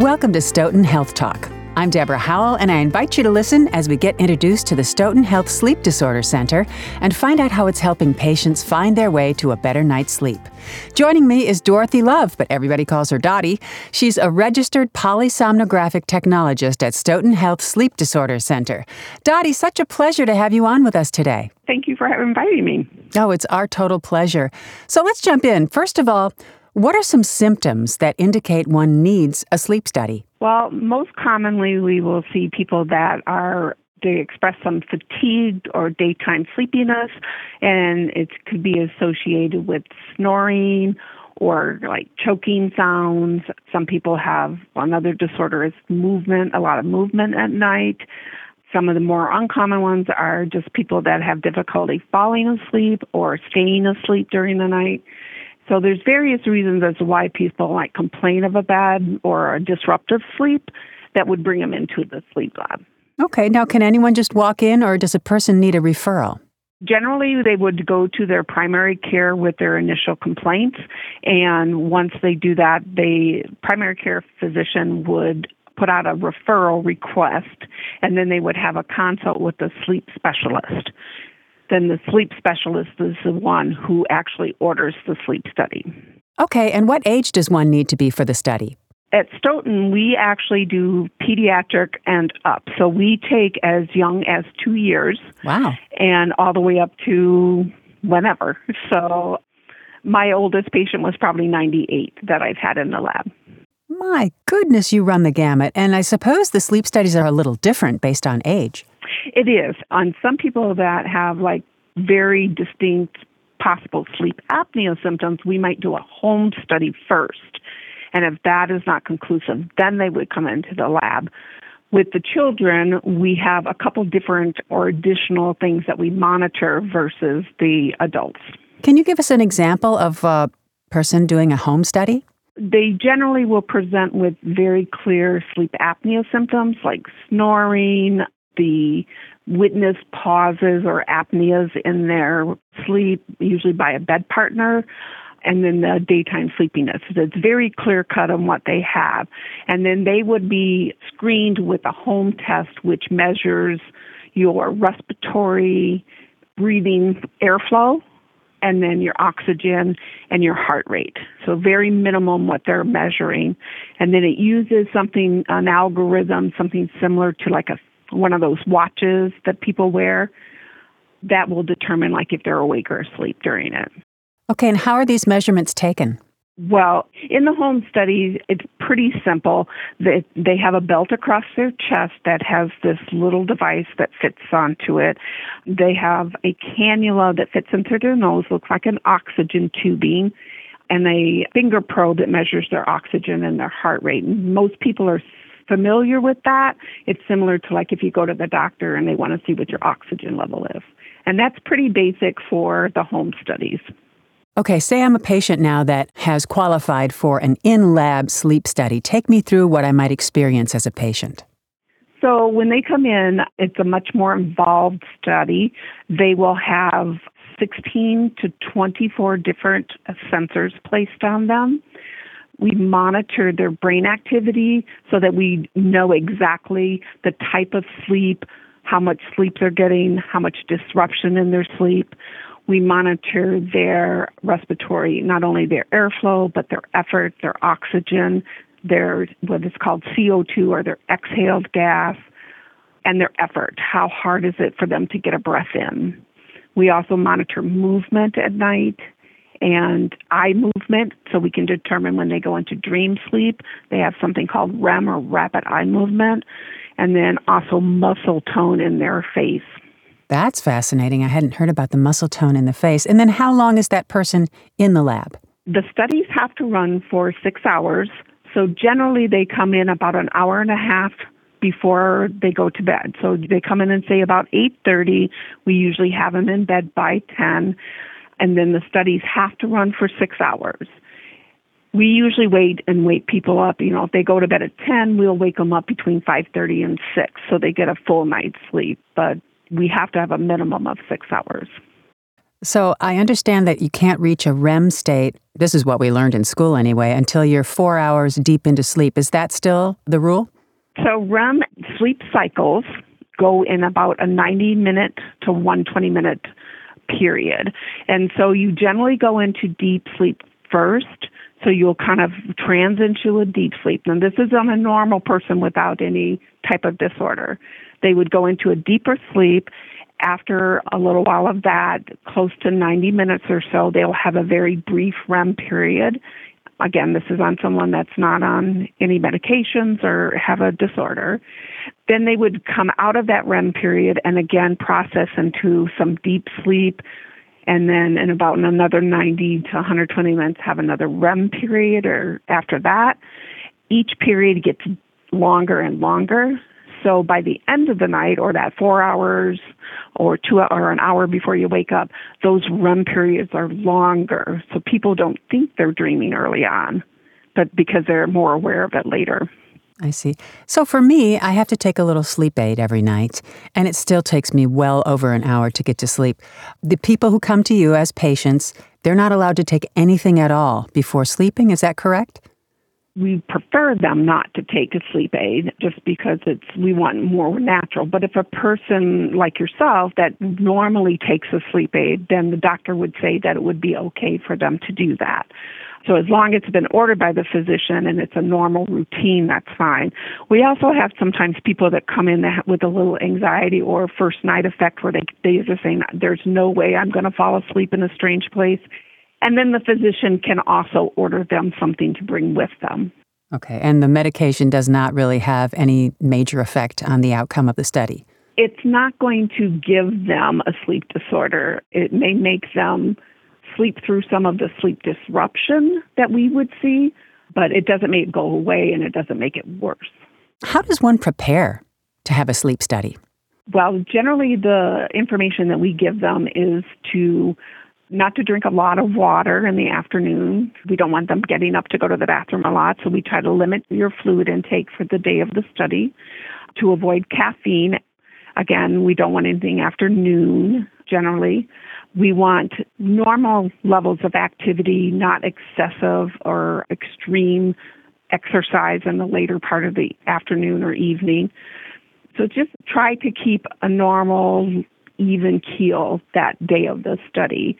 Welcome to Stoughton Health Talk. I'm Deborah Howell, and I invite you to listen as we get introduced to the Stoughton Health Sleep Disorder Center and find out how it's helping patients find their way to a better night's sleep. Joining me is Dorothy Love, but everybody calls her Dottie. She's a registered polysomnographic technologist at Stoughton Health Sleep Disorder Center. Dottie, such a pleasure to have you on with us today. Thank you for inviting me. Oh, it's our total pleasure. So let's jump in. First of all, what are some symptoms that indicate one needs a sleep study? Well, most commonly, we will see people that are they express some fatigue or daytime sleepiness, and it could be associated with snoring or like choking sounds. Some people have another disorder is movement, a lot of movement at night. Some of the more uncommon ones are just people that have difficulty falling asleep or staying asleep during the night. So there's various reasons as to why people might complain of a bad or a disruptive sleep that would bring them into the sleep lab. Okay, now can anyone just walk in or does a person need a referral? Generally, they would go to their primary care with their initial complaints, and once they do that, the primary care physician would put out a referral request, and then they would have a consult with the sleep specialist then the sleep specialist is the one who actually orders the sleep study. Okay, and what age does one need to be for the study? At Stoughton, we actually do pediatric and up. So we take as young as two years. Wow. And all the way up to whenever. So my oldest patient was probably 98 that I've had in the lab. My goodness, you run the gamut. And I suppose the sleep studies are a little different based on age. It is. On some people that have like very distinct possible sleep apnea symptoms, we might do a home study first. And if that is not conclusive, then they would come into the lab. With the children, we have a couple different or additional things that we monitor versus the adults. Can you give us an example of a person doing a home study? They generally will present with very clear sleep apnea symptoms like snoring, the witness pauses or apneas in their sleep, usually by a bed partner, and then the daytime sleepiness. So it's very clear cut on what they have. And then they would be screened with a home test which measures your respiratory breathing airflow and then your oxygen and your heart rate. So very minimum what they're measuring. And then it uses something, an algorithm, something similar to like a one of those watches that people wear that will determine like if they're awake or asleep during it. Okay, and how are these measurements taken? Well, in the home studies, it's pretty simple. They, they have a belt across their chest that has this little device that fits onto it. They have a cannula that fits into their nose, looks like an oxygen tubing, and a finger probe that measures their oxygen and their heart rate. Most people are familiar with that, it's similar to like if you go to the doctor and they want to see what your oxygen level is. And that's pretty basic for the home studies. Okay, say I'm a patient now that has qualified for an in lab sleep study. Take me through what I might experience as a patient. So, when they come in, it's a much more involved study. They will have 16 to 24 different sensors placed on them. We monitor their brain activity so that we know exactly the type of sleep, how much sleep they're getting, how much disruption in their sleep. We monitor their respiratory, not only their airflow, but their effort, their oxygen, their what is called CO2 or their exhaled gas, and their effort. How hard is it for them to get a breath in? We also monitor movement at night and eye movement so we can determine when they go into dream sleep. They have something called REM or rapid eye movement, and then also muscle tone in their face. That's fascinating. I hadn't heard about the muscle tone in the face. And then how long is that person in the lab? The studies have to run for six hours. So generally, they come in about an hour and a half before they go to bed. So they come in and say about 8:30. We usually have them in bed by 10 and then the studies have to run for six hours. We usually wait and wake people up. You know, if they go to bed at 10, we'll wake them up between 5:30 and 6 so they get a full night's sleep. But we have to have a minimum of six hours. So I understand that you can't reach a REM state. This is what we learned in school anyway, until you're four hours deep into sleep. Is that still the rule? So REM sleep cycles go in about a 90 minute to 120 minute period. And so you generally go into deep sleep first. So you'll kind of transition to a deep sleep. And this is on a normal person without any type of disorder. They would go into a deeper sleep. After a little while of that, close to 90 minutes or so, they'll have a very brief REM period. Again, this is on someone that's not on any medications or have a disorder. Then they would come out of that REM period and again process into some deep sleep. And then in about another 90 to 120 minutes, have another REM period or after that. Each period gets longer and longer. So by the end of the night, or that four hours, or two or an hour before you wake up, those REM periods are longer. So people don't think they're dreaming early on, but because they're more aware of it later. I see. So for me, I have to take a little sleep aid every night, and it still takes me well over an hour to get to sleep. The people who come to you as patients, they're not allowed to take anything at all before sleeping. Is that correct? we prefer them not to take a sleep aid just because it's we want more natural but if a person like yourself that normally takes a sleep aid then the doctor would say that it would be okay for them to do that so as long as it's been ordered by the physician and it's a normal routine that's fine we also have sometimes people that come in with a little anxiety or first night effect where they they're saying there's no way i'm going to fall asleep in a strange place and then the physician can also order them something to bring with them. Okay, and the medication does not really have any major effect on the outcome of the study. It's not going to give them a sleep disorder. It may make them sleep through some of the sleep disruption that we would see, but it doesn't make it go away and it doesn't make it worse. How does one prepare to have a sleep study? Well, generally, the information that we give them is to not to drink a lot of water in the afternoon. We don't want them getting up to go to the bathroom a lot, so we try to limit your fluid intake for the day of the study. To avoid caffeine, again, we don't want anything after noon generally. We want normal levels of activity, not excessive or extreme exercise in the later part of the afternoon or evening. So just try to keep a normal, even keel that day of the study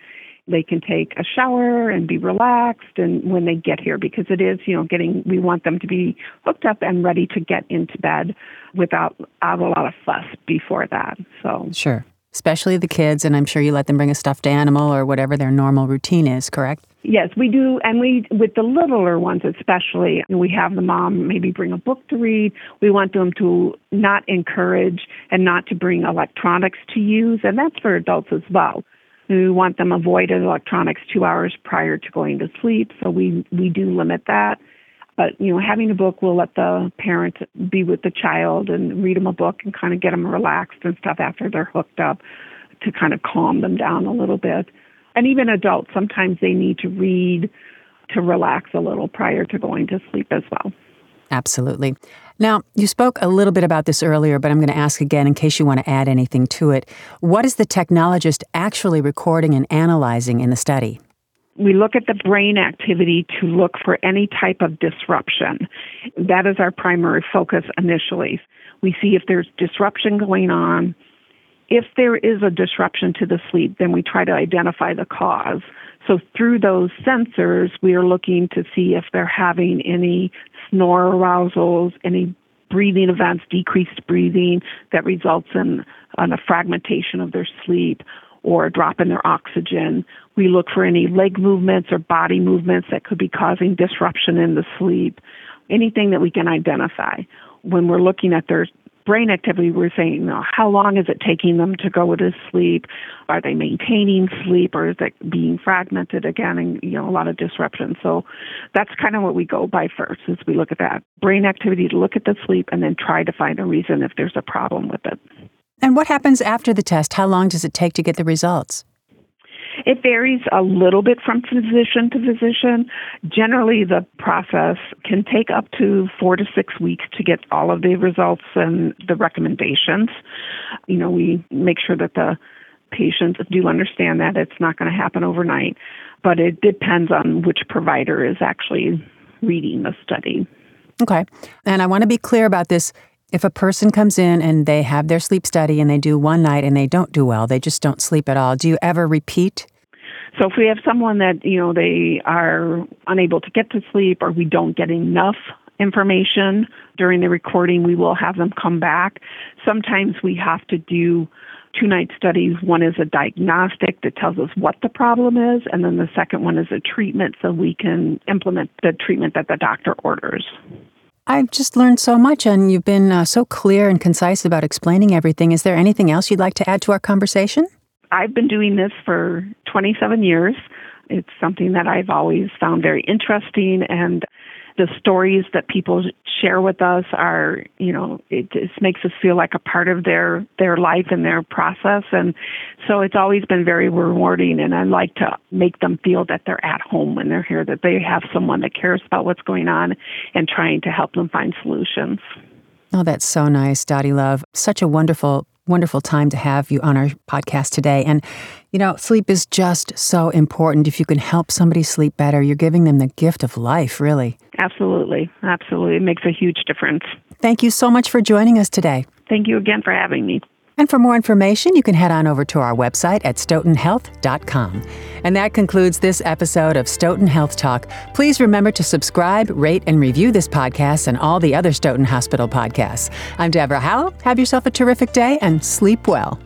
they can take a shower and be relaxed and when they get here because it is you know getting we want them to be hooked up and ready to get into bed without a lot of fuss before that so sure especially the kids and i'm sure you let them bring a stuffed animal or whatever their normal routine is correct? Yes we do and we with the littler ones especially we have the mom maybe bring a book to read. We want them to not encourage and not to bring electronics to use and that's for adults as well. We want them avoided electronics two hours prior to going to sleep, so we, we do limit that. But you know, having a book will let the parent be with the child and read them a book and kind of get them relaxed and stuff after they're hooked up to kind of calm them down a little bit. And even adults, sometimes they need to read to relax a little prior to going to sleep as well. Absolutely. Now, you spoke a little bit about this earlier, but I'm going to ask again in case you want to add anything to it. What is the technologist actually recording and analyzing in the study? We look at the brain activity to look for any type of disruption. That is our primary focus initially. We see if there's disruption going on. If there is a disruption to the sleep, then we try to identify the cause. So through those sensors, we are looking to see if they're having any snore arousals, any breathing events, decreased breathing that results in, in a fragmentation of their sleep or a drop in their oxygen. We look for any leg movements or body movements that could be causing disruption in the sleep, anything that we can identify. When we're looking at their brain activity, we're saying, you know, how long is it taking them to go to sleep? Are they maintaining sleep or is it being fragmented again and, you know, a lot of disruption? So that's kind of what we go by first is we look at that brain activity to look at the sleep and then try to find a reason if there's a problem with it. And what happens after the test? How long does it take to get the results? It varies a little bit from physician to physician. Generally, the process can take up to four to six weeks to get all of the results and the recommendations. You know, we make sure that the patients do understand that it's not going to happen overnight, but it depends on which provider is actually reading the study. Okay. And I want to be clear about this. If a person comes in and they have their sleep study and they do one night and they don't do well, they just don't sleep at all, do you ever repeat? So if we have someone that, you know, they are unable to get to sleep or we don't get enough information during the recording, we will have them come back. Sometimes we have to do two night studies. One is a diagnostic that tells us what the problem is, and then the second one is a treatment so we can implement the treatment that the doctor orders. I've just learned so much, and you've been uh, so clear and concise about explaining everything. Is there anything else you'd like to add to our conversation? I've been doing this for 27 years. It's something that I've always found very interesting, and the stories that people share with us are, you know, it just makes us feel like a part of their their life and their process, and so it's always been very rewarding. And I like to make them feel that they're at home when they're here, that they have someone that cares about what's going on, and trying to help them find solutions. Oh, that's so nice, Dottie Love. Such a wonderful wonderful time to have you on our podcast today. And, you know, sleep is just so important. If you can help somebody sleep better, you're giving them the gift of life, really. Absolutely. Absolutely. It makes a huge difference. Thank you so much for joining us today. Thank you again for having me. And for more information, you can head on over to our website at stoughtonhealth.com. And that concludes this episode of Stoughton Health Talk. Please remember to subscribe, rate, and review this podcast and all the other Stoughton Hospital podcasts. I'm Deborah Howell. Have yourself a terrific day and sleep well.